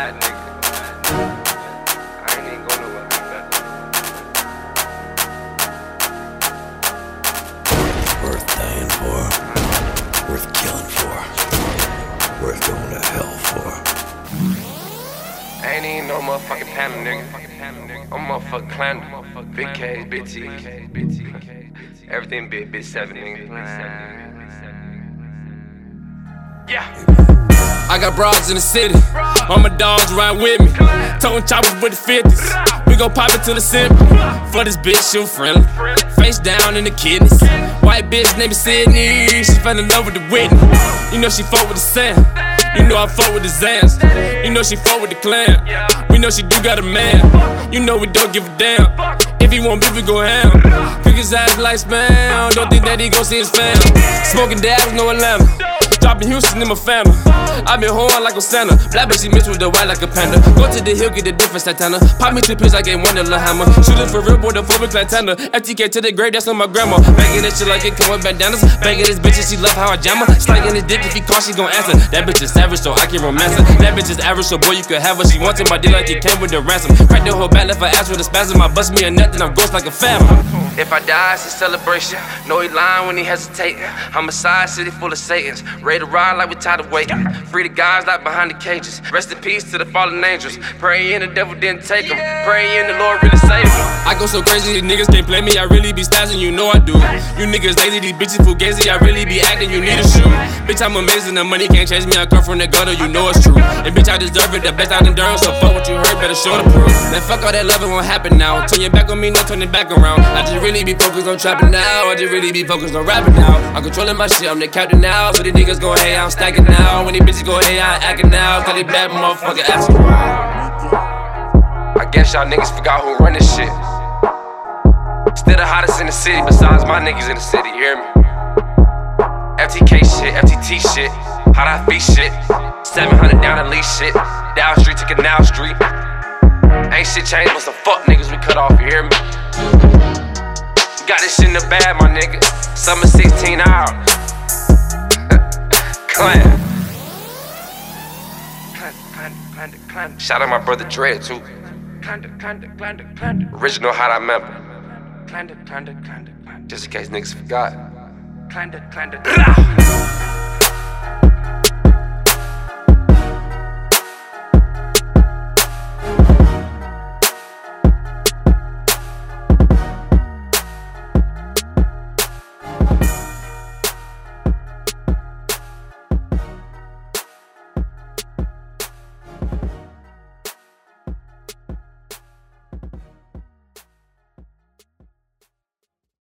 fat nigga. I ain't even going. Worth dying for. Worth killing for. Worth going to hell for. I ain't no motherfucking panda, nigga. I'm motherfucking clan. Big K, big T, Everything big, big seven, nigga. Yeah. I got broads in the city. All my dogs ride with me. Tone choppers with the 50s. We gon' pop it to the simple. For this bitch, she friendly. Face down in the kidneys. White bitch named Sydney. She fell in love with the Whitney. You know she fuck with the Sam. You know I fuck with the Zans. You know she fuck with the clan. We know she do got a man. You know we don't give a damn. If he want beef, we go ham. Cook his ass like spam. Don't think that he gon' see his fam. Smoking dabs, no Atlanta. Dropping Houston in my family. I been horn like a Santa. Black bitch, she mixed with the white like a panda. Go to the hill, get the different Santana. Pop me two pills, I get one to La Hammer. Shooting for real, boy, the with Lantana. FTK to the grave, that's on my grandma. Banging this shit like it come with bandanas. Banging this bitch, and she love how I jam her. Slanging this dick, if he call, she gon' answer. That bitch is savage, so I can romance her. That bitch is average, so boy, you could have her. She wants wanted my dick like it came with the ransom. Crack the whole back, left her ass with a spasm. I bust me a nut, then I'm ghost like a family. If I die, it's a celebration. Know he lying when he hesitating. I'm a side city full of Satans. Ready to ride like we tired of waiting. Free the guys like behind the cages. Rest in peace to the fallen angels. Praying the devil didn't take them. Praying the Lord really saved them. I go so crazy, these niggas can't play me. I really be stazzing, you know I do. You niggas lazy, these bitches fugazi. I really be acting, you need a shoe. Bitch, I'm amazing, the money can't change me. I come from the gutter, you know it's true. And bitch, I deserve it, the best out in Durham. So fuck what you heard, better show the proof. Then fuck all that love, it won't happen now. Turn your back on me, no turning back around. I just really be focused on trapping now. I just really be focused on rapping now. I'm controlling my shit, I'm the captain now. So the niggas go, hey, I'm stacking now. When these bitches go, hey, I'm acting now. Cause they bad motherfucker asking. why. I guess y'all niggas forgot who run this shit. Still the hottest in the city besides my niggas in the city, you hear me? FTK shit, FTT shit, hot I feet shit, 700 down the lease shit, down street to Canal Street. Ain't shit changed but some fuck niggas we cut off, you hear me? Got this shit in the bag, my nigga. Summer 16 hours. Clan. Shout out my brother Dread too. Original Hot I Member. Just in case niggas forgot.